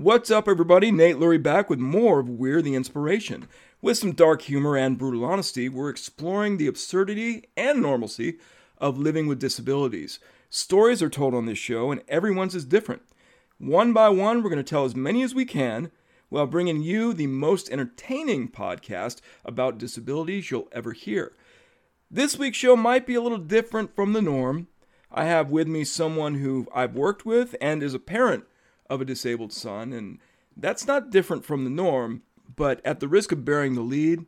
What's up, everybody? Nate Lurie back with more of We're the Inspiration. With some dark humor and brutal honesty, we're exploring the absurdity and normalcy of living with disabilities. Stories are told on this show, and everyone's is different. One by one, we're going to tell as many as we can while bringing you the most entertaining podcast about disabilities you'll ever hear. This week's show might be a little different from the norm. I have with me someone who I've worked with and is a parent of a disabled son, and that's not different from the norm, but at the risk of bearing the lead,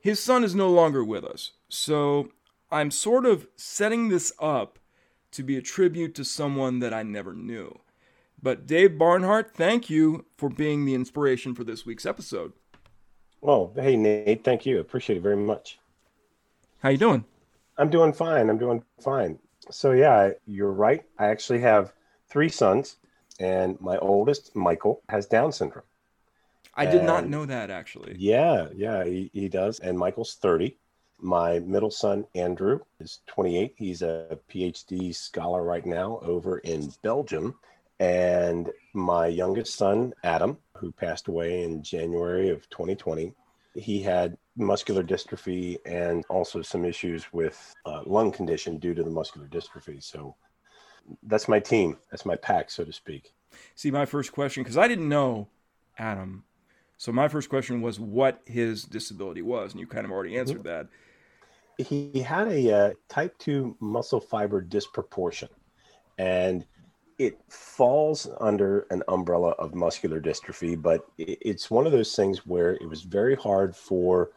his son is no longer with us. So I'm sort of setting this up to be a tribute to someone that I never knew. But Dave Barnhart, thank you for being the inspiration for this week's episode. Well, hey Nate, thank you. Appreciate it very much. How you doing? I'm doing fine. I'm doing fine. So yeah, you're right. I actually have three sons, and my oldest, Michael, has Down syndrome. I did not know that actually. Yeah, yeah, he, he does. And Michael's 30. My middle son, Andrew, is 28. He's a PhD scholar right now over in Belgium. And my youngest son, Adam, who passed away in January of 2020, he had muscular dystrophy and also some issues with uh, lung condition due to the muscular dystrophy. So that's my team. That's my pack, so to speak. See, my first question, because I didn't know Adam. So my first question was what his disability was, and you kind of already answered that. He had a uh, type 2 muscle fiber disproportion, and it falls under an umbrella of muscular dystrophy, but it's one of those things where it was very hard for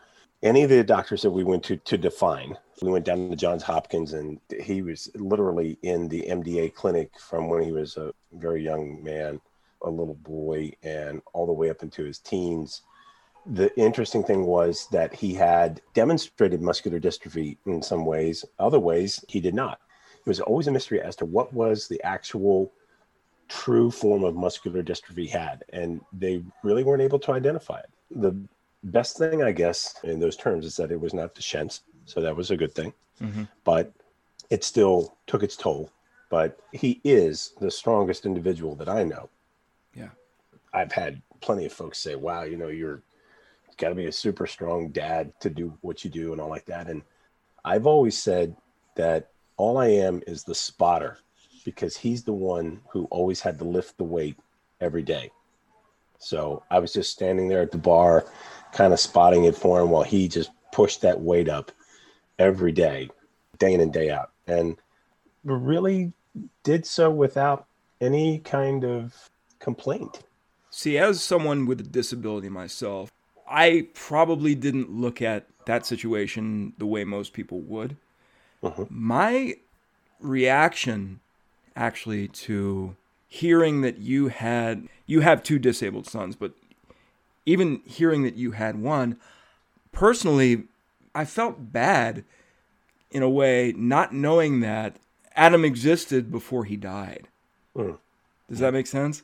any of the doctors that we went to to define. We went down to Johns Hopkins, and he was literally in the MDA clinic from when he was a very young man, a little boy, and all the way up into his teens. The interesting thing was that he had demonstrated muscular dystrophy in some ways, other ways, he did not. It was always a mystery as to what was the actual true form of muscular dystrophy had, and they really weren't able to identify it. The best thing, I guess, in those terms is that it was not the Duchenne's, so that was a good thing. Mm-hmm. But it still took its toll. But he is the strongest individual that I know. Yeah, I've had plenty of folks say, "Wow, you know, you're got to be a super strong dad to do what you do and all like that." And I've always said that all I am is the spotter because he's the one who always had to lift the weight every day. So I was just standing there at the bar, kind of spotting it for him while he just pushed that weight up every day, day in and day out. And really did so without any kind of complaint. See, as someone with a disability myself, I probably didn't look at that situation the way most people would. Uh-huh. My reaction actually to hearing that you had you have two disabled sons, but even hearing that you had one, personally, I felt bad in a way not knowing that Adam existed before he died. Mm. Does that make sense?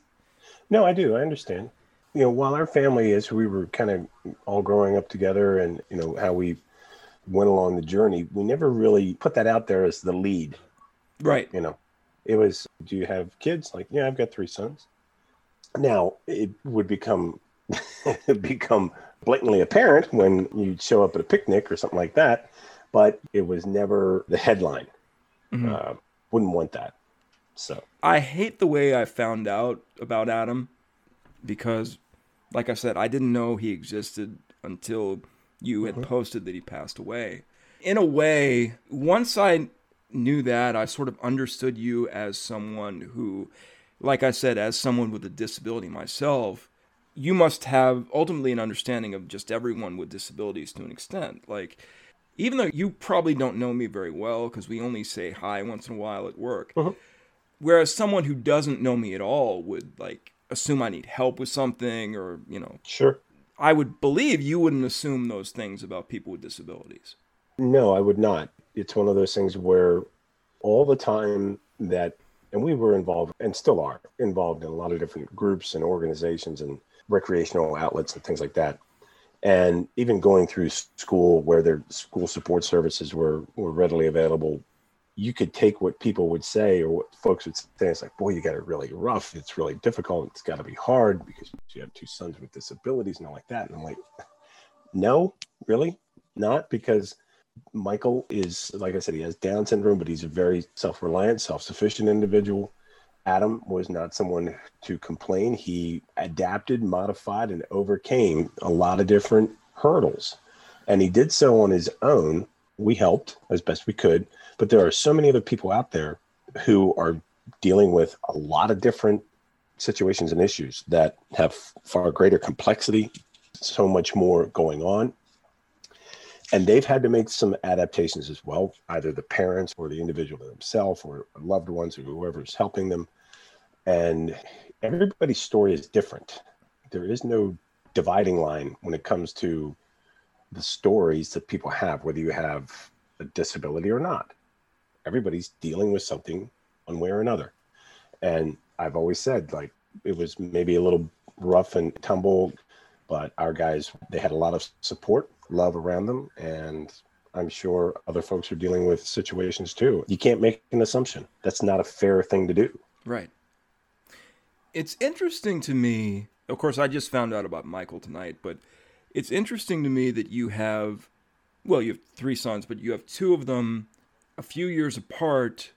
No, I do. I understand. You know, while our family is, we were kind of all growing up together and, you know, how we went along the journey, we never really put that out there as the lead. Right. You know, it was, do you have kids? Like, yeah, I've got three sons. Now it would become become blatantly apparent when you show up at a picnic or something like that, but it was never the headline. Mm-hmm. Uh, wouldn't want that. So I hate the way I found out about Adam because, like I said, I didn't know he existed until you had mm-hmm. posted that he passed away. In a way, once I knew that, I sort of understood you as someone who, like I said, as someone with a disability myself, you must have ultimately an understanding of just everyone with disabilities to an extent. Like, even though you probably don't know me very well because we only say hi once in a while at work, uh-huh. whereas someone who doesn't know me at all would like assume I need help with something or, you know. Sure. I would believe you wouldn't assume those things about people with disabilities. No, I would not it's one of those things where all the time that and we were involved and still are involved in a lot of different groups and organizations and recreational outlets and things like that and even going through school where their school support services were, were readily available you could take what people would say or what folks would say. It's like, boy, you got it really rough. It's really difficult. It's got to be hard because you have two sons with disabilities and all like that. And I'm like, no, really not because Michael is, like I said, he has Down syndrome, but he's a very self reliant, self sufficient individual. Adam was not someone to complain. He adapted, modified, and overcame a lot of different hurdles. And he did so on his own. We helped as best we could. But there are so many other people out there who are dealing with a lot of different situations and issues that have far greater complexity, so much more going on and they've had to make some adaptations as well either the parents or the individual themselves or loved ones or whoever's helping them. And everybody's story is different. There is no dividing line when it comes to the stories that people have whether you have a disability or not. Everybody's dealing with something one way or another. And i've always said like it was maybe a little rough and tumble but our guys they had a lot of support love around them and i'm sure other folks are dealing with situations too. You can't make an assumption. That's not a fair thing to do. Right. It's interesting to me of course i just found out about michael tonight but it's interesting to me that you have well you have three sons but you have two of them a few years apart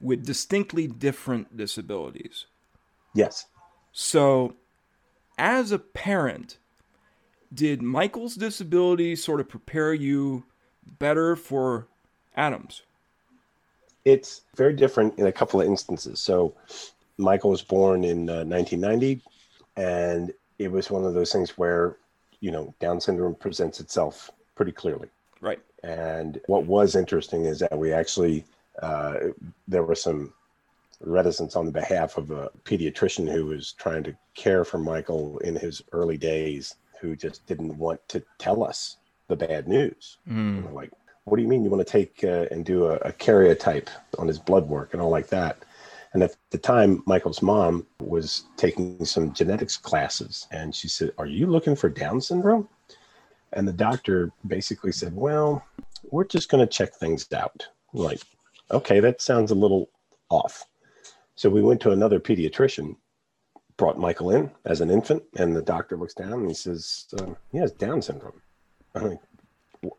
with distinctly different disabilities. Yes. So as a parent, did Michael's disability sort of prepare you better for Adam's? It's very different in a couple of instances. So, Michael was born in uh, 1990, and it was one of those things where, you know, Down syndrome presents itself pretty clearly. Right. And what was interesting is that we actually, uh, there were some reticence on the behalf of a pediatrician who was trying to care for Michael in his early days, who just didn't want to tell us the bad news. Mm. Like, what do you mean you want to take uh, and do a, a karyotype on his blood work and all like that? And at the time, Michael's mom was taking some genetics classes, and she said, "Are you looking for Down syndrome?" And the doctor basically said, "Well, we're just going to check things out." I'm like, okay, that sounds a little off. So we went to another pediatrician, brought Michael in as an infant, and the doctor looks down and he says, uh, "He has Down syndrome." I'm like,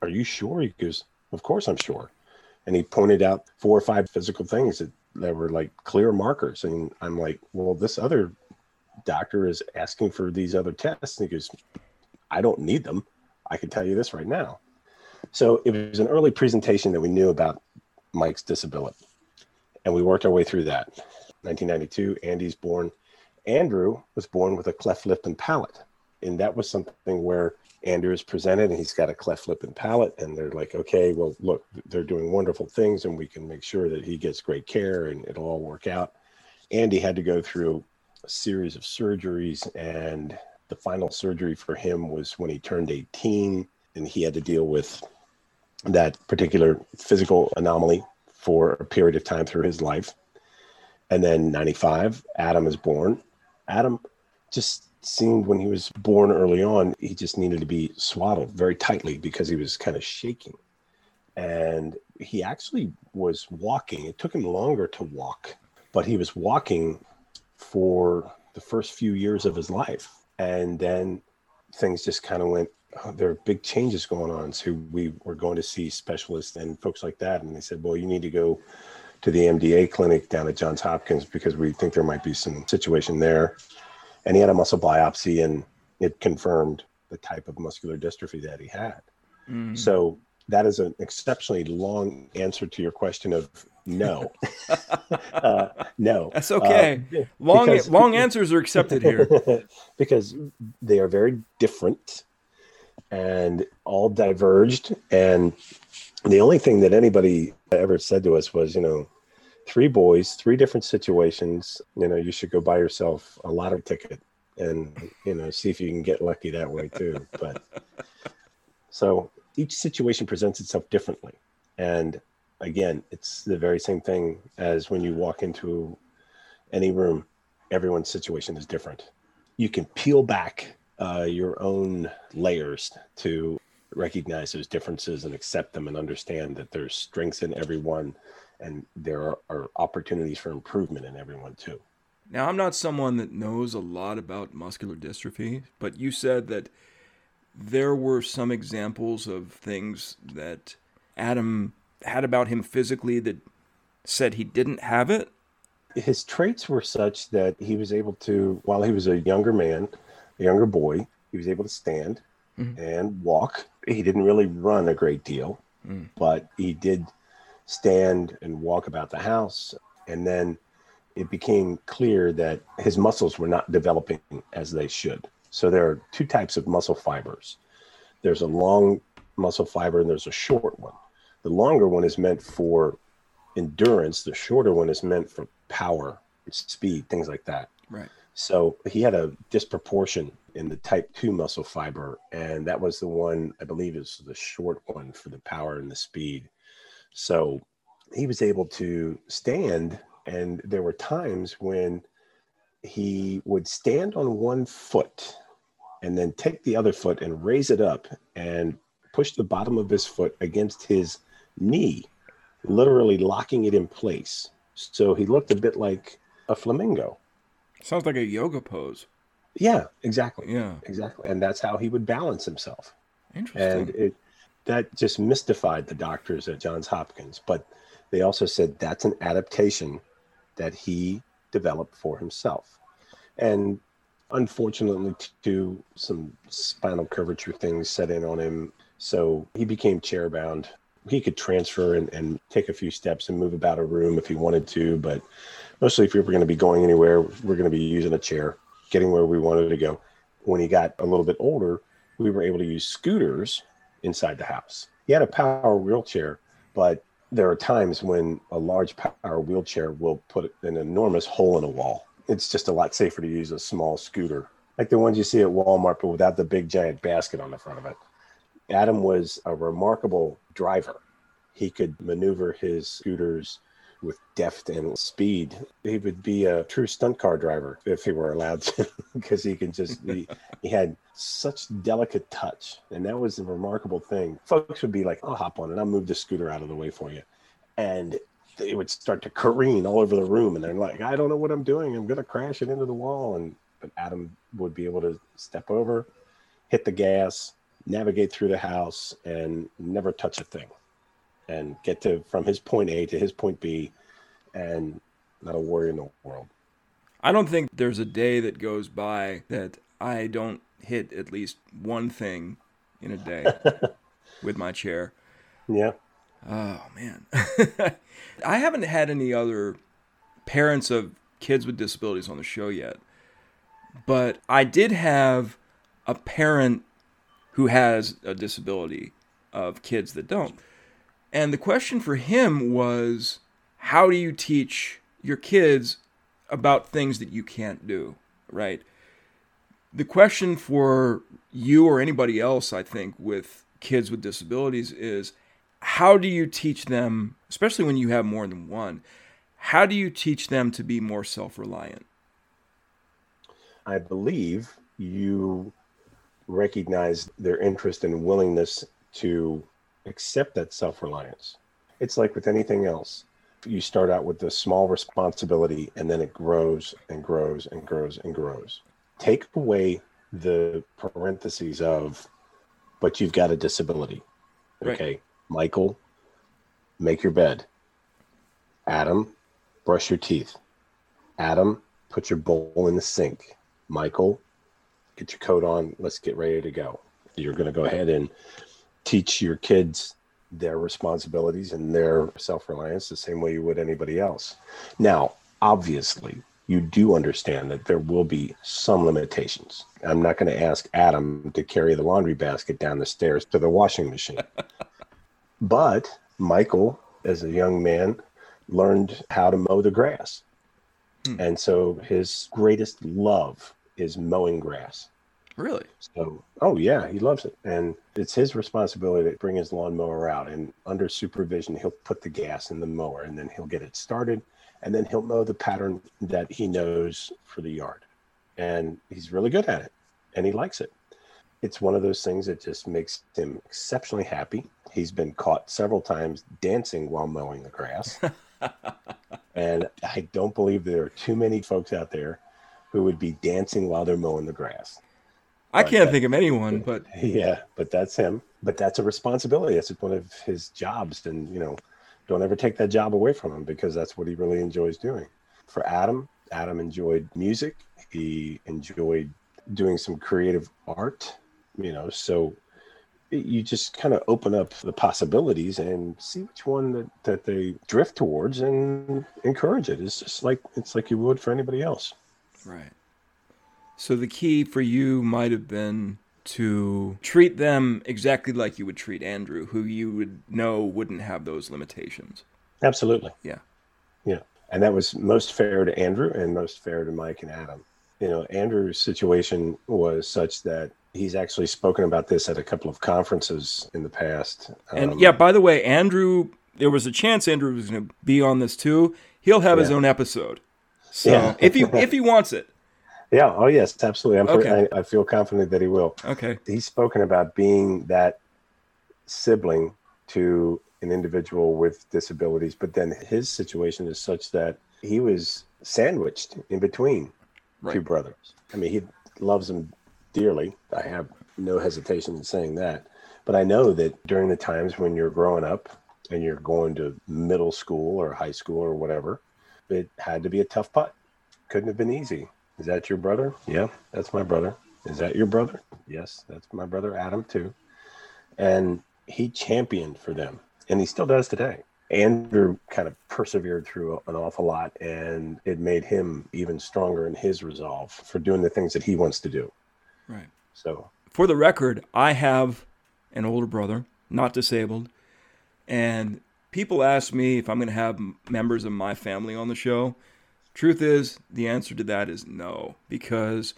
"Are you sure?" He goes, "Of course I'm sure." And he pointed out four or five physical things that, that were like clear markers, and I'm like, "Well, this other doctor is asking for these other tests." And he goes, "I don't need them. I can tell you this right now." So it was an early presentation that we knew about Mike's disability, and we worked our way through that 1992. Andy's born. Andrew was born with a cleft lip and palate. And that was something where Andrew is presented and he's got a cleft lip and palate. And they're like, okay, well, look, they're doing wonderful things and we can make sure that he gets great care and it'll all work out. Andy had to go through a series of surgeries. And the final surgery for him was when he turned 18 and he had to deal with that particular physical anomaly for a period of time through his life. And then 95, Adam is born. Adam just seemed when he was born early on, he just needed to be swaddled very tightly because he was kind of shaking. And he actually was walking. It took him longer to walk, but he was walking for the first few years of his life. And then things just kind of went, there are big changes going on. So we were going to see specialists and folks like that. And they said, well, you need to go to the MDA clinic down at Johns Hopkins because we think there might be some situation there. And he had a muscle biopsy and it confirmed the type of muscular dystrophy that he had. Mm. So that is an exceptionally long answer to your question of no. uh, no. That's okay. Uh, long because, long answers are accepted here. because they are very different and all diverged and the only thing that anybody ever said to us was, you know, three boys, three different situations. You know, you should go buy yourself a lottery ticket and you know see if you can get lucky that way too. But so each situation presents itself differently, and again, it's the very same thing as when you walk into any room. Everyone's situation is different. You can peel back uh, your own layers to recognize those differences and accept them and understand that there's strengths in everyone and there are, are opportunities for improvement in everyone too. Now, I'm not someone that knows a lot about muscular dystrophy, but you said that there were some examples of things that Adam had about him physically that said he didn't have it. His traits were such that he was able to, while he was a younger man, a younger boy, he was able to stand mm-hmm. and walk. He didn't really run a great deal, mm. but he did stand and walk about the house. And then it became clear that his muscles were not developing as they should. So there are two types of muscle fibers. There's a long muscle fiber and there's a short one. The longer one is meant for endurance. The shorter one is meant for power, speed, things like that. Right. So he had a disproportion in the type 2 muscle fiber and that was the one I believe is the short one for the power and the speed. So he was able to stand and there were times when he would stand on one foot and then take the other foot and raise it up and push the bottom of his foot against his knee, literally locking it in place. So he looked a bit like a flamingo. Sounds like a yoga pose. Yeah, exactly. Yeah, exactly. And that's how he would balance himself. Interesting. And it that just mystified the doctors at Johns Hopkins, but they also said that's an adaptation that he developed for himself. And unfortunately, too, some spinal curvature things set in on him. So he became chairbound he could transfer and, and take a few steps and move about a room if he wanted to. But mostly, if we were going to be going anywhere, we're going to be using a chair, getting where we wanted to go. When he got a little bit older, we were able to use scooters inside the house. He had a power wheelchair, but there are times when a large power wheelchair will put an enormous hole in a wall. It's just a lot safer to use a small scooter, like the ones you see at Walmart, but without the big giant basket on the front of it. Adam was a remarkable driver. He could maneuver his scooters with deft and speed. He would be a true stunt car driver if he were allowed to, because he could just he, he had such delicate touch, and that was a remarkable thing. Folks would be like, "I'll hop on it. I'll move the scooter out of the way for you," and it would start to careen all over the room, and they're like, "I don't know what I'm doing. I'm gonna crash it into the wall." And but Adam would be able to step over, hit the gas, navigate through the house and never touch a thing and get to from his point A to his point B and not a worry in the world. I don't think there's a day that goes by that I don't hit at least one thing in a day with my chair. Yeah. Oh man. I haven't had any other parents of kids with disabilities on the show yet. But I did have a parent who has a disability of kids that don't. And the question for him was how do you teach your kids about things that you can't do, right? The question for you or anybody else, I think, with kids with disabilities is how do you teach them, especially when you have more than one, how do you teach them to be more self reliant? I believe you recognize their interest and willingness to accept that self reliance. It's like with anything else. You start out with a small responsibility and then it grows and grows and grows and grows. Take away the parentheses of, but you've got a disability. Okay. Right. Michael, make your bed. Adam, brush your teeth. Adam, put your bowl in the sink. Michael, get your coat on, let's get ready to go. You're going to go ahead and teach your kids their responsibilities and their self reliance the same way you would anybody else. Now, obviously, you do understand that there will be some limitations. I'm not going to ask Adam to carry the laundry basket down the stairs to the washing machine. but Michael, as a young man, learned how to mow the grass. Hmm. And so his greatest love is mowing grass. Really? So, oh yeah, he loves it, and it's his responsibility to bring his lawnmower out. And under supervision, he'll put the gas in the mower, and then he'll get it started, and then he'll mow the pattern that he knows for the yard. And he's really good at it, and he likes it. It's one of those things that just makes him exceptionally happy. He's been caught several times dancing while mowing the grass. and I don't believe there are too many folks out there who would be dancing while they're mowing the grass. I can't think of anyone, but yeah, but that's him. But that's a responsibility. That's one of his jobs, and you know, don't ever take that job away from him because that's what he really enjoys doing. For Adam, Adam enjoyed music. He enjoyed doing some creative art. You know, so you just kind of open up the possibilities and see which one that, that they drift towards and encourage it. It's just like it's like you would for anybody else. Right. So the key for you might have been to treat them exactly like you would treat Andrew, who you would know wouldn't have those limitations. Absolutely. Yeah. Yeah. And that was most fair to Andrew and most fair to Mike and Adam. You know, Andrew's situation was such that he's actually spoken about this at a couple of conferences in the past. And um, yeah, by the way, Andrew, there was a chance Andrew was going to be on this too. He'll have yeah. his own episode. So yeah. if he if he wants it. Yeah. Oh, yes, absolutely. I'm okay. I, I feel confident that he will. Okay. He's spoken about being that sibling to an individual with disabilities, but then his situation is such that he was sandwiched in between right. two brothers. I mean, he loves them dearly. I have no hesitation in saying that. But I know that during the times when you're growing up and you're going to middle school or high school or whatever, it had to be a tough putt. Couldn't have been easy. Is that your brother? Yeah, that's my brother. Is that your brother? Yes, that's my brother Adam too. And he championed for them, and he still does today. Andrew kind of persevered through an awful lot, and it made him even stronger in his resolve for doing the things that he wants to do. Right. So, for the record, I have an older brother, not disabled, and people ask me if I'm going to have members of my family on the show. Truth is, the answer to that is no, because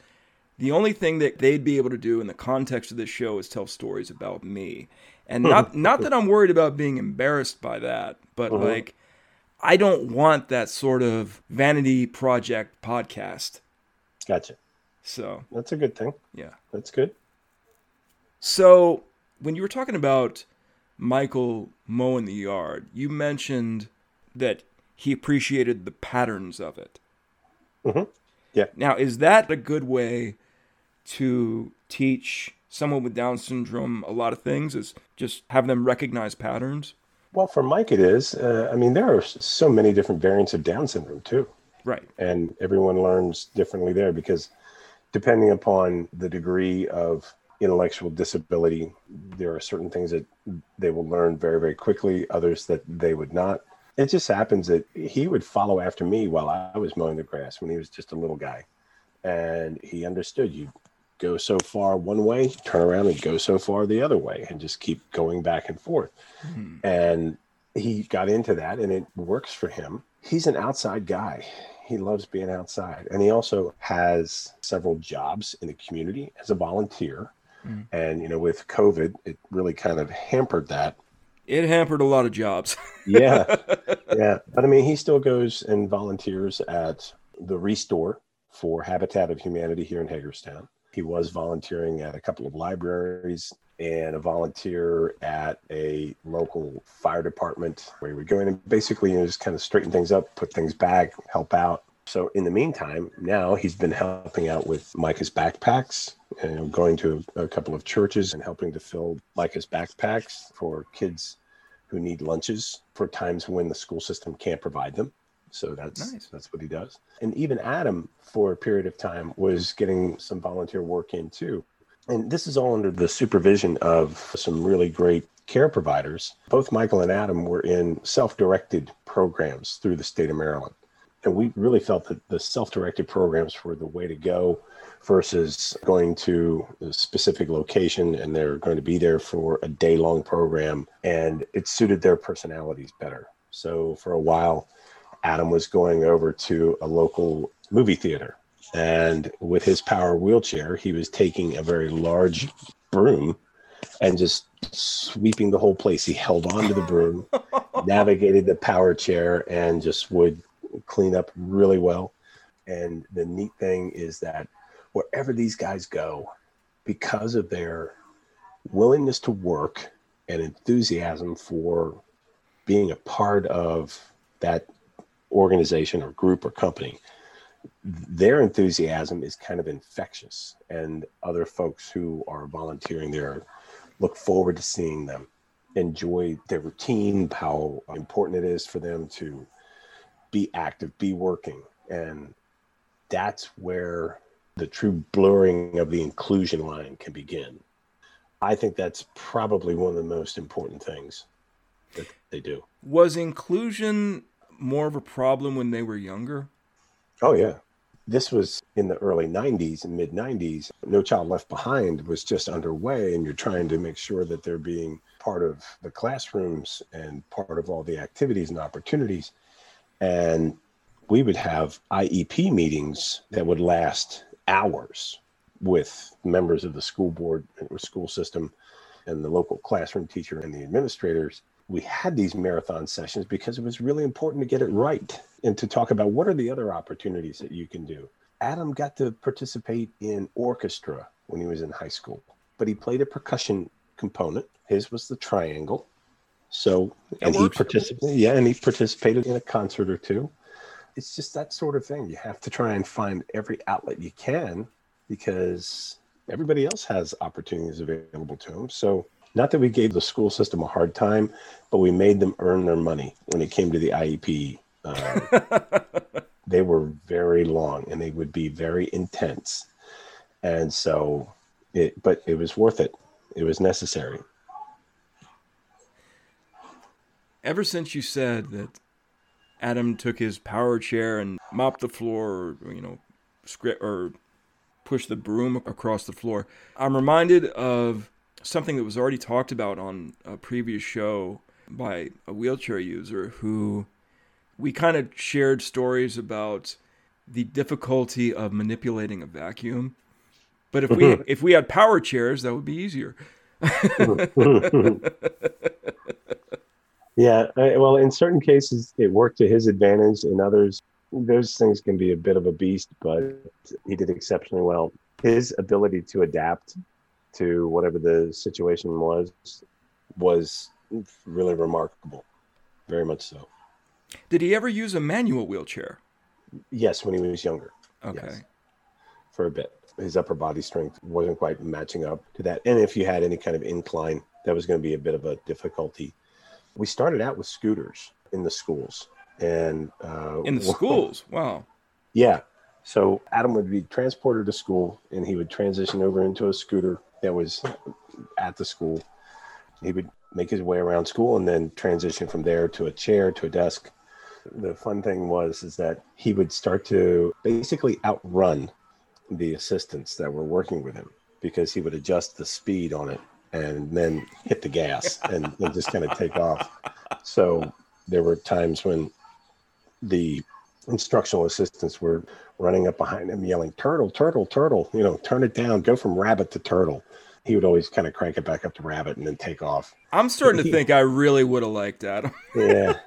the only thing that they'd be able to do in the context of this show is tell stories about me. And not not that I'm worried about being embarrassed by that, but uh-huh. like I don't want that sort of vanity project podcast. Gotcha. So that's a good thing. Yeah. That's good. So when you were talking about Michael mowing the yard, you mentioned that he appreciated the patterns of it. Mm-hmm. Yeah. Now, is that a good way to teach someone with Down syndrome a lot of things? Is just have them recognize patterns? Well, for Mike, it is. Uh, I mean, there are so many different variants of Down syndrome too. Right. And everyone learns differently there because depending upon the degree of intellectual disability, there are certain things that they will learn very, very quickly, others that they would not it just happens that he would follow after me while I was mowing the grass when he was just a little guy. And he understood you go so far one way, turn around and go so far the other way, and just keep going back and forth. Mm-hmm. And he got into that and it works for him. He's an outside guy. He loves being outside. And he also has several jobs in the community as a volunteer. Mm-hmm. And, you know, with COVID, it really kind of hampered that it hampered a lot of jobs. yeah, yeah. But I mean, he still goes and volunteers at the Restore for Habitat of Humanity here in Hagerstown. He was volunteering at a couple of libraries and a volunteer at a local fire department where he would go in and basically you know, just kind of straighten things up, put things back, help out. So in the meantime, now he's been helping out with Micah's backpacks and going to a couple of churches and helping to fill Micah's backpacks for kids who need lunches for times when the school system can't provide them. So that's nice. that's what he does. And even Adam, for a period of time, was getting some volunteer work in too. And this is all under the supervision of some really great care providers. Both Michael and Adam were in self-directed programs through the state of Maryland and we really felt that the self-directed programs were the way to go versus going to a specific location and they're going to be there for a day long program and it suited their personalities better. So for a while adam was going over to a local movie theater and with his power wheelchair he was taking a very large broom and just sweeping the whole place. He held on to the broom navigated the power chair and just would clean up really well. And the neat thing is that wherever these guys go, because of their willingness to work and enthusiasm for being a part of that organization or group or company, their enthusiasm is kind of infectious, and other folks who are volunteering there look forward to seeing them, enjoy their routine, how important it is for them to be active, be working, and that's where the true blurring of the inclusion line can begin. I think that's probably one of the most important things that they do. Was inclusion more of a problem when they were younger? Oh, yeah. This was in the early 90s and mid 90s. No Child Left Behind was just underway, and you're trying to make sure that they're being part of the classrooms and part of all the activities and opportunities. And we would have IEP meetings that would last hours with members of the school board school system and the local classroom teacher and the administrators. We had these marathon sessions because it was really important to get it right and to talk about what are the other opportunities that you can do. Adam got to participate in orchestra when he was in high school, but he played a percussion component. His was the triangle. So, and he participated, yeah, and he participated in a concert or two it's just that sort of thing. You have to try and find every outlet you can because everybody else has opportunities available to them. So, not that we gave the school system a hard time, but we made them earn their money when it came to the IEP. Um, they were very long and they would be very intense. And so, it, but it was worth it. It was necessary. Ever since you said that Adam took his power chair and mopped the floor, or you know, script or pushed the broom across the floor. I'm reminded of something that was already talked about on a previous show by a wheelchair user who we kind of shared stories about the difficulty of manipulating a vacuum. But if we if we had power chairs, that would be easier. Yeah, uh, well, in certain cases, it worked to his advantage. In others, those things can be a bit of a beast, but he did exceptionally well. His ability to adapt to whatever the situation was was really remarkable. Very much so. Did he ever use a manual wheelchair? Yes, when he was younger. Okay. Yes, for a bit. His upper body strength wasn't quite matching up to that. And if you had any kind of incline, that was going to be a bit of a difficulty we started out with scooters in the schools and uh, in the schools? Wow. Yeah. So adam would be transported to school and he would transition over into a scooter that was at the school. He would make his way around school and then transition from there to a chair to a desk. The fun thing was is that he would start to basically outrun the assistants that were working with him because he would adjust the speed on it and then hit the gas and, and just kind of take off. So there were times when the instructional assistants were running up behind him yelling, Turtle, turtle, turtle, you know, turn it down, go from rabbit to turtle. He would always kind of crank it back up to rabbit and then take off. I'm starting he, to think I really would have liked that. yeah.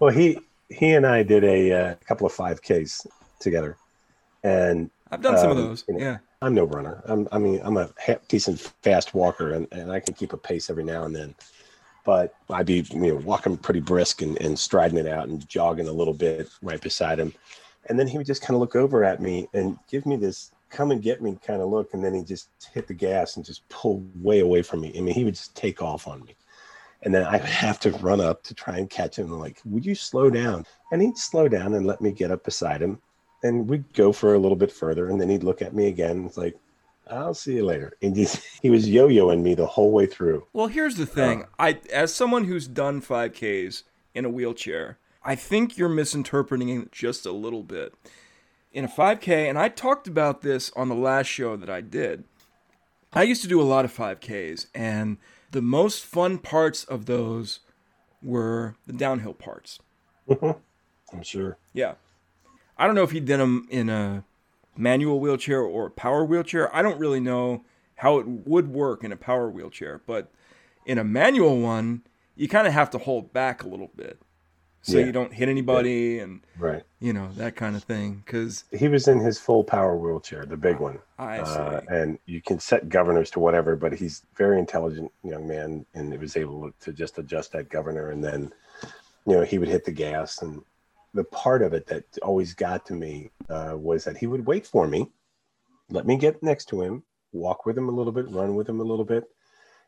Well, he he and I did a, a uh, couple of 5Ks together. And I've done um, some of um, those. You know, yeah. I'm no runner. I'm, I mean, I'm a decent fast walker, and, and I can keep a pace every now and then. But I'd be you know walking pretty brisk and, and striding it out and jogging a little bit right beside him, and then he would just kind of look over at me and give me this come and get me kind of look, and then he just hit the gas and just pull way away from me. I mean, he would just take off on me. And then I would have to run up to try and catch him. I'm like, would you slow down? And he'd slow down and let me get up beside him and we'd go for a little bit further, and then he'd look at me again. It's like, I'll see you later. And he, he was yo-yoing me the whole way through. Well, here's the thing: uh, I, as someone who's done 5Ks in a wheelchair, I think you're misinterpreting it just a little bit. In a 5K, and I talked about this on the last show that I did. I used to do a lot of 5Ks, and the most fun parts of those were the downhill parts. I'm sure. Yeah. I don't know if he did them in a manual wheelchair or a power wheelchair. I don't really know how it would work in a power wheelchair, but in a manual one, you kind of have to hold back a little bit so yeah. you don't hit anybody yeah. and right you know that kind of thing because he was in his full power wheelchair the big one I see. Uh, and you can set governors to whatever but he's very intelligent young man and he was able to just adjust that governor and then you know he would hit the gas and the part of it that always got to me uh, was that he would wait for me, let me get next to him, walk with him a little bit, run with him a little bit,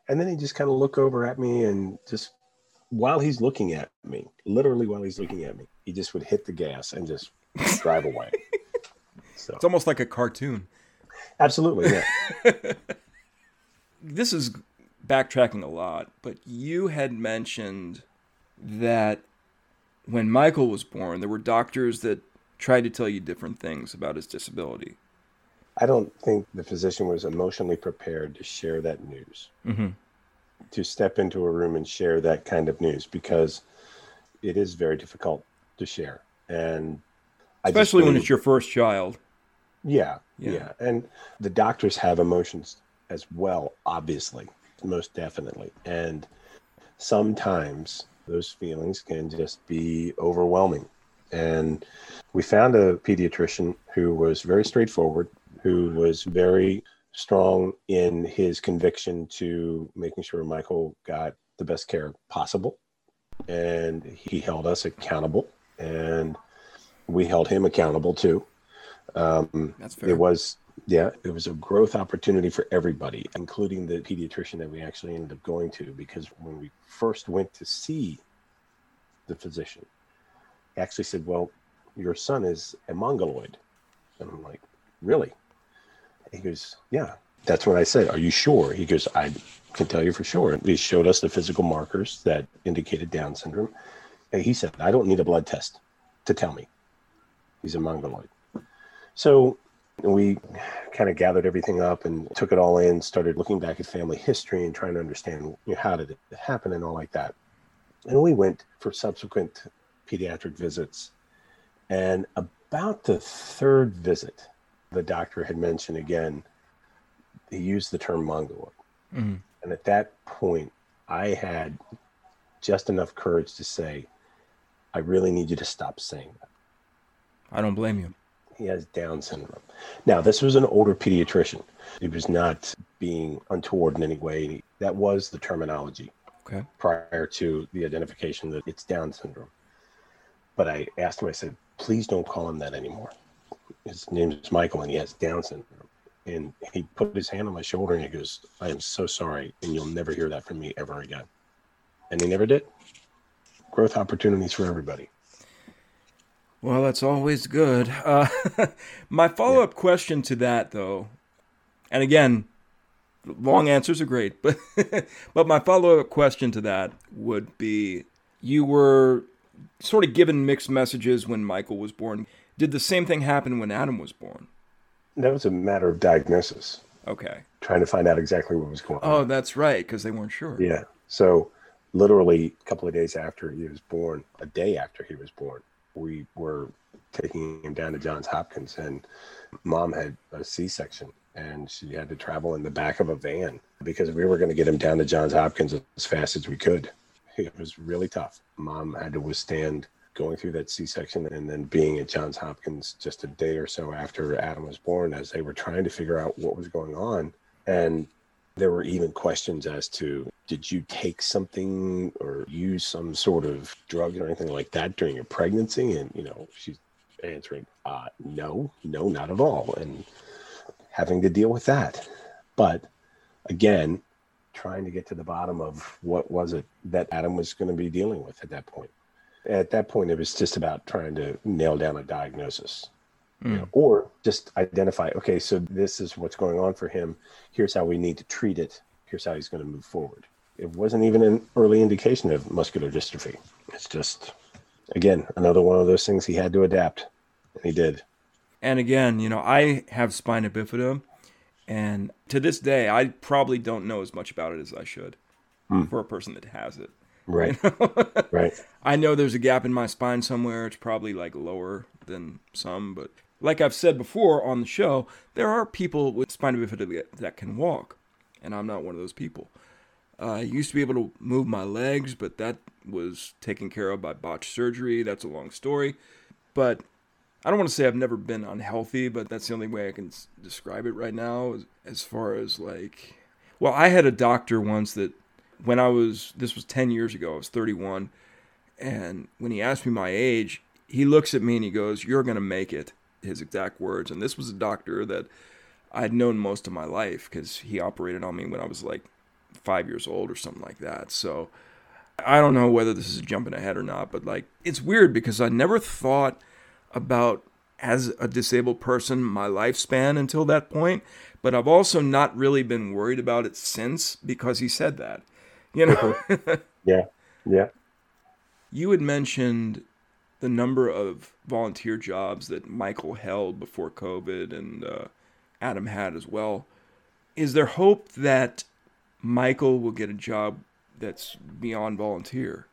and then he just kind of look over at me and just while he's looking at me, literally while he's looking at me, he just would hit the gas and just drive away. So it's almost like a cartoon. Absolutely, yeah. this is backtracking a lot, but you had mentioned that when Michael was born, there were doctors that tried to tell you different things about his disability. I don't think the physician was emotionally prepared to share that news, mm-hmm. to step into a room and share that kind of news because it is very difficult to share. And especially when it's your first child. Yeah, yeah, yeah. And the doctors have emotions as well, obviously, most definitely. And sometimes those feelings can just be overwhelming. And we found a pediatrician who was very straightforward, who was very strong in his conviction to making sure Michael got the best care possible. And he held us accountable, and we held him accountable too. Um, That's fair. It was, yeah, it was a growth opportunity for everybody, including the pediatrician that we actually ended up going to, because when we first went to see the physician, he actually said, Well, your son is a mongoloid. And I'm like, Really? He goes, Yeah. That's what I said, Are you sure? He goes, I can tell you for sure. He showed us the physical markers that indicated Down syndrome. And he said, I don't need a blood test to tell me he's a mongoloid. So we kind of gathered everything up and took it all in, started looking back at family history and trying to understand you know, how did it happen and all like that. And we went for subsequent pediatric visits. And about the third visit, the doctor had mentioned again, he used the term mongoloid. Mm-hmm. And at that point, I had just enough courage to say, I really need you to stop saying that. I don't blame you. He has Down syndrome. Now, this was an older pediatrician. He was not being untoward in any way. That was the terminology okay. prior to the identification that it's Down syndrome. But I asked him, I said, please don't call him that anymore. His name is Michael and he has Down syndrome. And he put his hand on my shoulder and he goes, I am so sorry. And you'll never hear that from me ever again. And he never did. Growth opportunities for everybody. Well, that's always good. Uh, my follow up yeah. question to that, though, and again, long answers are great, but but my follow up question to that would be: you were sort of given mixed messages when Michael was born. Did the same thing happen when Adam was born? That was a matter of diagnosis. Okay. Trying to find out exactly what was going on. Oh, that's right, because they weren't sure. Yeah. So, literally, a couple of days after he was born, a day after he was born, we were taking him down to Johns Hopkins, and mom had a C section and she had to travel in the back of a van because we were going to get him down to Johns Hopkins as fast as we could. It was really tough. Mom had to withstand going through that C section and then being at Johns Hopkins just a day or so after Adam was born as they were trying to figure out what was going on. And there were even questions as to did you take something or use some sort of drug or anything like that during your pregnancy? And, you know, she's answering, uh, no, no, not at all. And having to deal with that. But again, trying to get to the bottom of what was it that Adam was going to be dealing with at that point. At that point, it was just about trying to nail down a diagnosis. Mm. You know, or just identify okay so this is what's going on for him. Here's how we need to treat it. Here's how he's going to move forward. It wasn't even an early indication of muscular dystrophy. It's just again another one of those things he had to adapt and he did. And again you know i have spina bifida and to this day i probably don't know as much about it as i should mm. for a person that has it. Right. You know? right. I know there's a gap in my spine somewhere. It's probably like lower than some but like I've said before on the show, there are people with spina bifida that can walk, and I'm not one of those people. Uh, I used to be able to move my legs, but that was taken care of by botched surgery. That's a long story. But I don't want to say I've never been unhealthy, but that's the only way I can describe it right now. As far as like, well, I had a doctor once that when I was, this was 10 years ago, I was 31. And when he asked me my age, he looks at me and he goes, You're going to make it. His exact words. And this was a doctor that I'd known most of my life because he operated on me when I was like five years old or something like that. So I don't know whether this is jumping ahead or not, but like it's weird because I never thought about as a disabled person my lifespan until that point, but I've also not really been worried about it since because he said that. You know? Mm-hmm. yeah. Yeah. You had mentioned the number of volunteer jobs that Michael held before COVID and uh, Adam had as well. Is there hope that Michael will get a job that's beyond volunteer?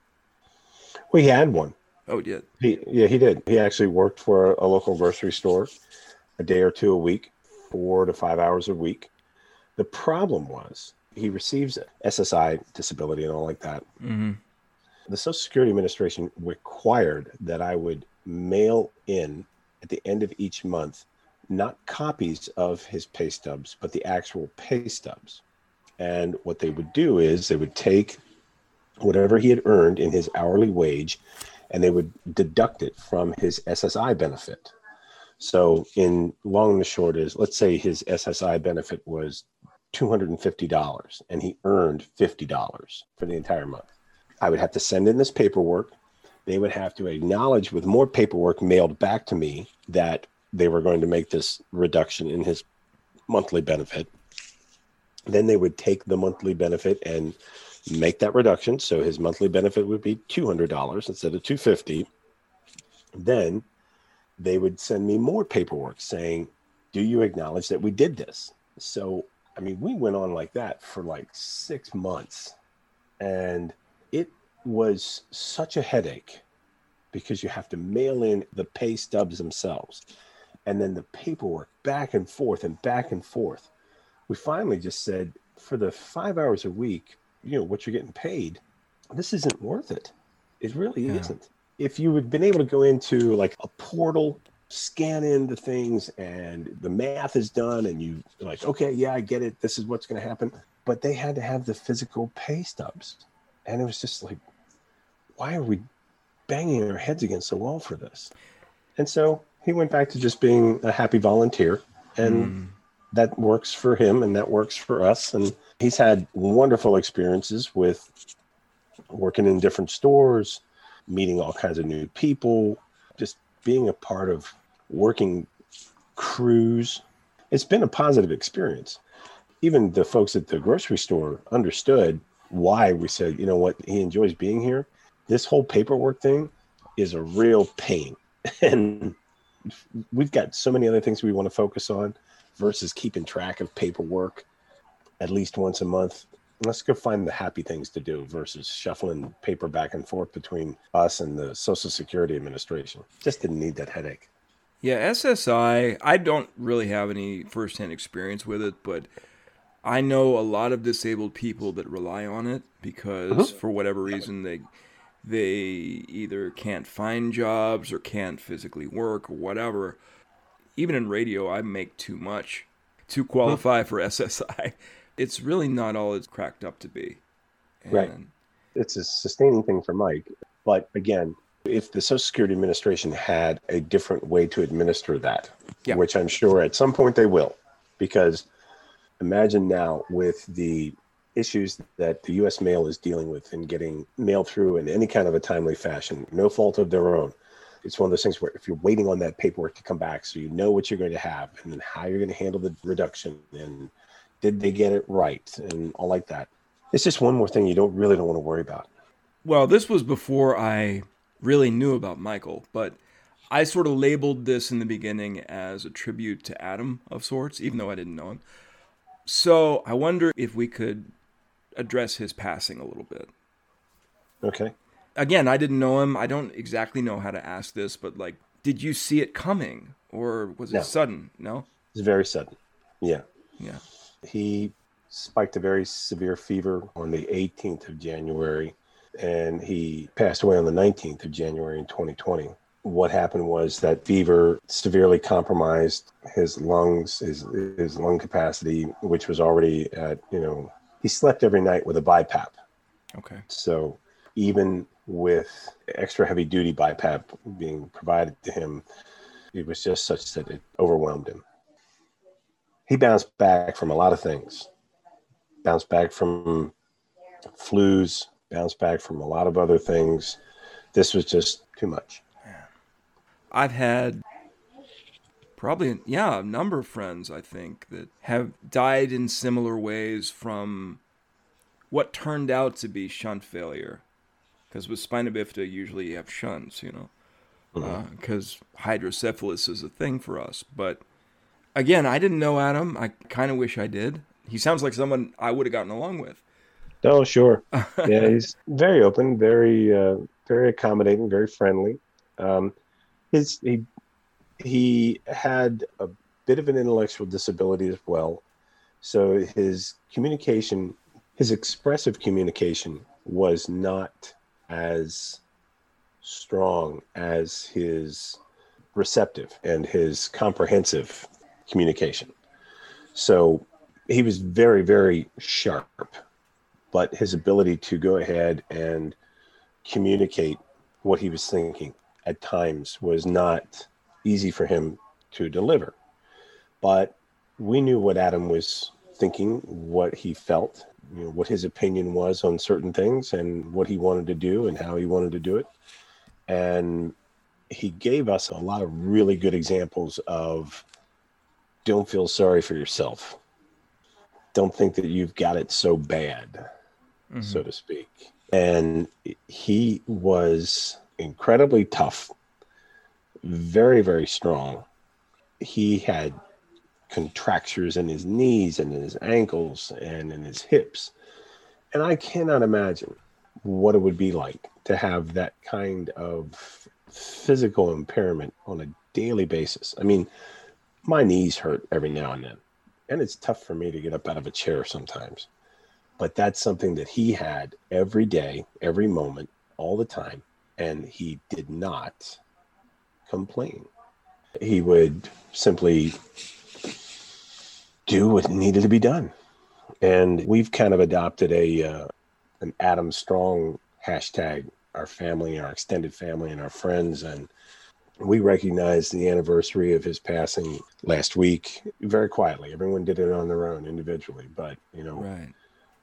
Well, he had one. Oh, he did. He, yeah, he did. He actually worked for a local grocery store a day or two a week, four to five hours a week. The problem was he receives SSI disability and all like that. Mm-hmm the Social Security Administration required that I would mail in at the end of each month not copies of his pay stubs, but the actual pay stubs. And what they would do is they would take whatever he had earned in his hourly wage and they would deduct it from his SSI benefit. So, in long and the short is, let's say his SSI benefit was $250 and he earned $50 for the entire month. I would have to send in this paperwork. They would have to acknowledge with more paperwork mailed back to me that they were going to make this reduction in his monthly benefit. Then they would take the monthly benefit and make that reduction. So his monthly benefit would be $200 instead of 250. Then they would send me more paperwork saying, "Do you acknowledge that we did this?" So, I mean, we went on like that for like 6 months. And was such a headache because you have to mail in the pay stubs themselves and then the paperwork back and forth and back and forth. We finally just said, for the five hours a week, you know, what you're getting paid, this isn't worth it. It really yeah. isn't. If you had been able to go into like a portal, scan in the things, and the math is done, and you like, okay, yeah, I get it. This is what's going to happen. But they had to have the physical pay stubs and it was just like, why are we banging our heads against the wall for this? And so he went back to just being a happy volunteer, and mm. that works for him, and that works for us. And he's had wonderful experiences with working in different stores, meeting all kinds of new people, just being a part of working crews. It's been a positive experience. Even the folks at the grocery store understood why we said, you know what, he enjoys being here. This whole paperwork thing is a real pain. And we've got so many other things we want to focus on versus keeping track of paperwork at least once a month. Let's go find the happy things to do versus shuffling paper back and forth between us and the Social Security Administration. Just didn't need that headache. Yeah, SSI, I don't really have any firsthand experience with it, but I know a lot of disabled people that rely on it because uh-huh. for whatever reason they they either can't find jobs or can't physically work or whatever. Even in radio, I make too much to hmm. qualify for SSI. It's really not all it's cracked up to be. And right. It's a sustaining thing for Mike. But again, if the Social Security Administration had a different way to administer that, yeah. which I'm sure at some point they will, because imagine now with the issues that the U.S. mail is dealing with in getting mail through in any kind of a timely fashion, no fault of their own. It's one of those things where if you're waiting on that paperwork to come back, so you know what you're going to have, and then how you're going to handle the reduction, and did they get it right, and all like that. It's just one more thing you don't really don't want to worry about. Well, this was before I really knew about Michael, but I sort of labeled this in the beginning as a tribute to Adam of sorts, even though I didn't know him. So I wonder if we could address his passing a little bit. Okay. Again, I didn't know him. I don't exactly know how to ask this, but like, did you see it coming or was it no. sudden? No? It's very sudden. Yeah. Yeah. He spiked a very severe fever on the 18th of January and he passed away on the 19th of January in 2020 what happened was that fever severely compromised his lungs, his his lung capacity, which was already at you know he slept every night with a BiPAP. Okay. So even with extra heavy duty BiPAP being provided to him, it was just such that it overwhelmed him. He bounced back from a lot of things, bounced back from flus, bounced back from a lot of other things. This was just too much. I've had probably yeah a number of friends i think that have died in similar ways from what turned out to be shunt failure. Because with spina bifida usually you have shunts you know? Because mm-hmm. uh, hydrocephalus is a thing for us. But again i didn't know adam. I kind of wish i did. He sounds like someone i would have gotten along with. Oh sure. Yeah he's very open very uh, very accommodating very friendly. Um, his he he had a bit of an intellectual disability as well. So his communication, his expressive communication, was not as strong as his receptive and his comprehensive communication. So he was very, very sharp, but his ability to go ahead and communicate what he was thinking at times was not easy for him to deliver. But we knew what Adam was thinking, what he felt, you know, what his opinion was on certain things, and what he wanted to do and how he wanted to do it. And he gave us a lot of really good examples of don't feel sorry for yourself. Don't think that you've got it so bad, mm-hmm. so to speak. And he was incredibly tough very, very strong. He had contractures in his knees and in his ankles and in his hips. And I cannot imagine what it would be like to have that kind of physical impairment on a daily basis. I mean, my knees hurt every now and then, and it's tough for me to get up out of a chair sometimes. But that's something that he had every day, every moment, all the time, and he did not complain. He would simply do what needed to be done. And we've kind of adopted a uh, an Adam Strong hashtag, our family, our extended family, and our friends. And we recognized the anniversary of his passing last week very quietly. Everyone did it on their own individually. But, you know, right.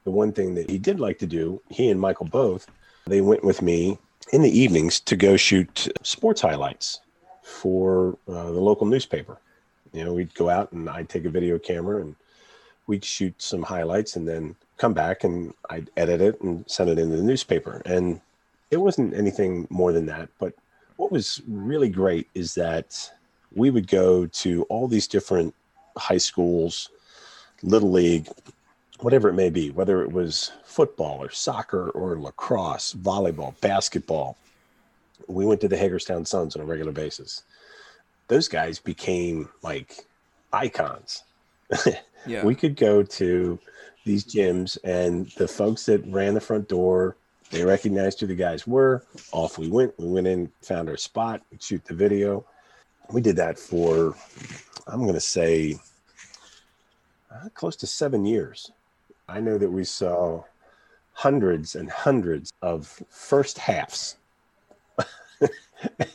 the one thing that he did like to do, he and Michael both, they went with me in the evenings to go shoot sports highlights for uh, the local newspaper. You know, we'd go out and I'd take a video camera and we'd shoot some highlights and then come back and I'd edit it and send it into the newspaper. And it wasn't anything more than that. But what was really great is that we would go to all these different high schools, little league, whatever it may be, whether it was football or soccer or lacrosse, volleyball, basketball, we went to the Hagerstown Suns on a regular basis. Those guys became like icons. yeah. We could go to these gyms and the folks that ran the front door, they recognized who the guys were. Off we went. We went in, found our spot, shoot the video. We did that for, I'm going to say, uh, close to seven years. I know that we saw hundreds and hundreds of first halves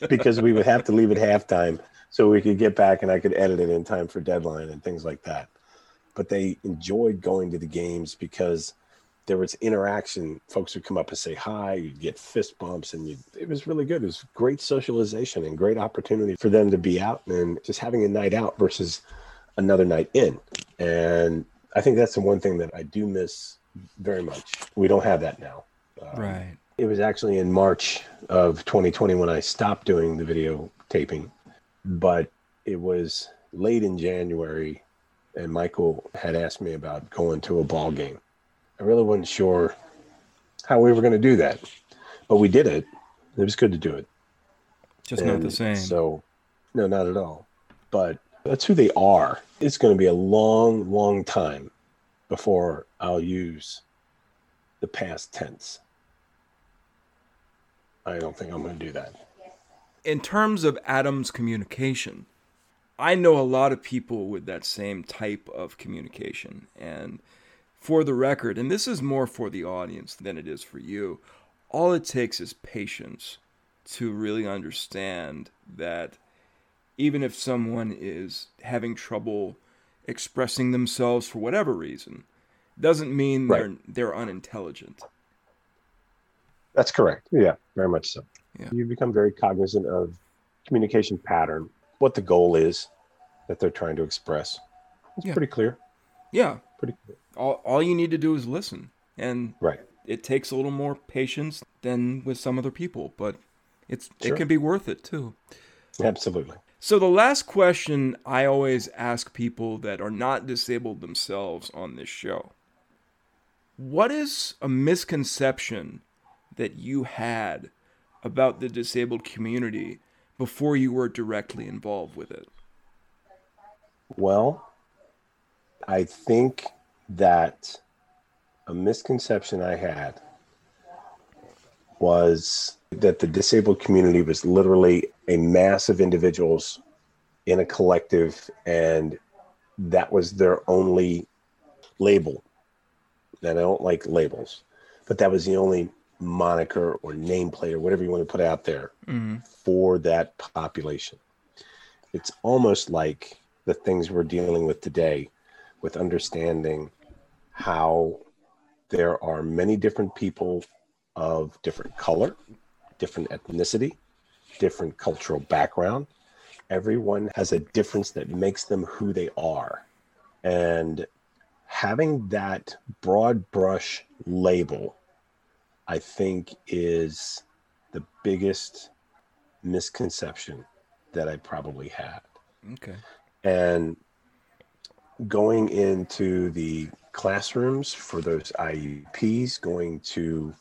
because we would have to leave at halftime so we could get back and I could edit it in time for deadline and things like that. But they enjoyed going to the games because there was interaction. Folks would come up and say hi, you'd get fist bumps, and it was really good. It was great socialization and great opportunity for them to be out and just having a night out versus another night in. And I think that's the one thing that I do miss very much. We don't have that now. Um, right. It was actually in March of 2020 when I stopped doing the video taping, but it was late in January, and Michael had asked me about going to a ball game. I really wasn't sure how we were going to do that, but we did it. It was good to do it. Just and not the same. So, no, not at all. But that's who they are. It's going to be a long, long time before I'll use the past tense. I don't think I'm going to do that. In terms of Adam's communication, I know a lot of people with that same type of communication. And for the record, and this is more for the audience than it is for you, all it takes is patience to really understand that even if someone is having trouble expressing themselves for whatever reason, doesn't mean Right. they're they're unintelligent. That's correct. Yeah, very much so. Yeah. You become very cognizant of communication pattern, what the goal is that they're trying to express. It's Yeah. pretty clear. Yeah, Pretty clear. all all you need to do is listen, and Right. it takes a little more patience than with some other people, but it's Sure. it can be worth it too. Absolutely. So the last question I always ask people that are not disabled themselves on this show. What is a misconception that you had about the disabled community before you were directly involved with it? Well, I think that a misconception I had was that the disabled community was literally a mass of individuals in a collective, and that was their only label. And I don't like labels, but that was the only moniker or nameplate or whatever you want to put out there mm-hmm. for that population. It's almost like the things we're dealing with today with understanding how there are many different people of different color, different ethnicity, different cultural background. Everyone has a difference that makes them who they are. And having that broad brush label, I think, is the biggest misconception that I probably had Okay. and going into the classrooms for those IEPs, going to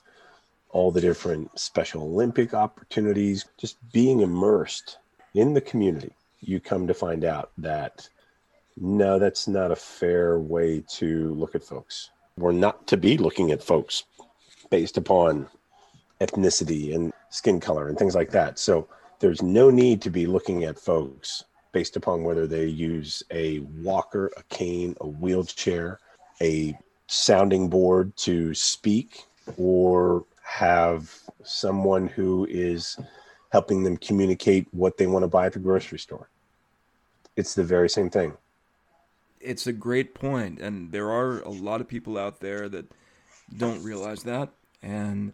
all the different Special Olympic opportunities, just being immersed in the community, you come to find out that no, that's not a fair way to look at folks. We're not to be looking at folks based upon ethnicity and skin color and things like that. So there's no need to be looking at folks based upon whether they use a walker, a cane, a wheelchair, a sounding board to speak, or have someone who is helping them communicate what they want to buy at the grocery store. It's the very same thing. It's a great point, and there are a lot of people out there that don't realize that. And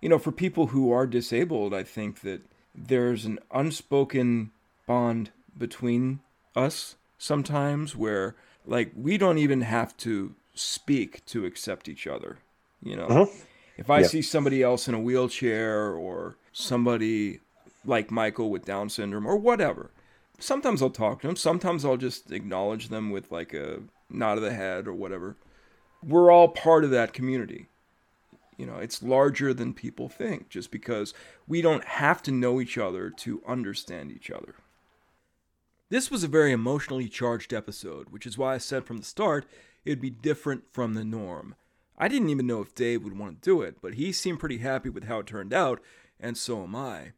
you know, for people who are disabled, I think that there's an unspoken bond between us sometimes where like we don't even have to speak to accept each other, you know. Mhm. If I Yeah. see somebody else in a wheelchair or somebody like Michael with Down syndrome or whatever, sometimes I'll talk to them. Sometimes I'll just acknowledge them with like a nod of the head or whatever. We're all part of that community. You know, it's larger than people think just because we don't have to know each other to understand each other. This was a very emotionally charged episode, which is why I said from the start it'd be different from the norm. I didn't even know if Dave would want to do it, but he seemed pretty happy with how it turned out, and so am I.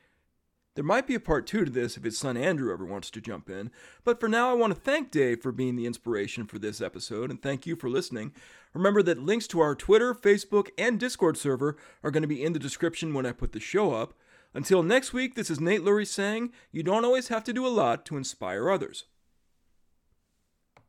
There might be a part two to this if his son Andrew ever wants to jump in, but for now I want to thank Dave for being the inspiration for this episode, and thank you for listening. Remember that links to our Twitter, Facebook, and Discord server are going to be in the description when I put the show up. Until next week, this is Nate Lurie saying, you don't always have to do a lot to inspire others.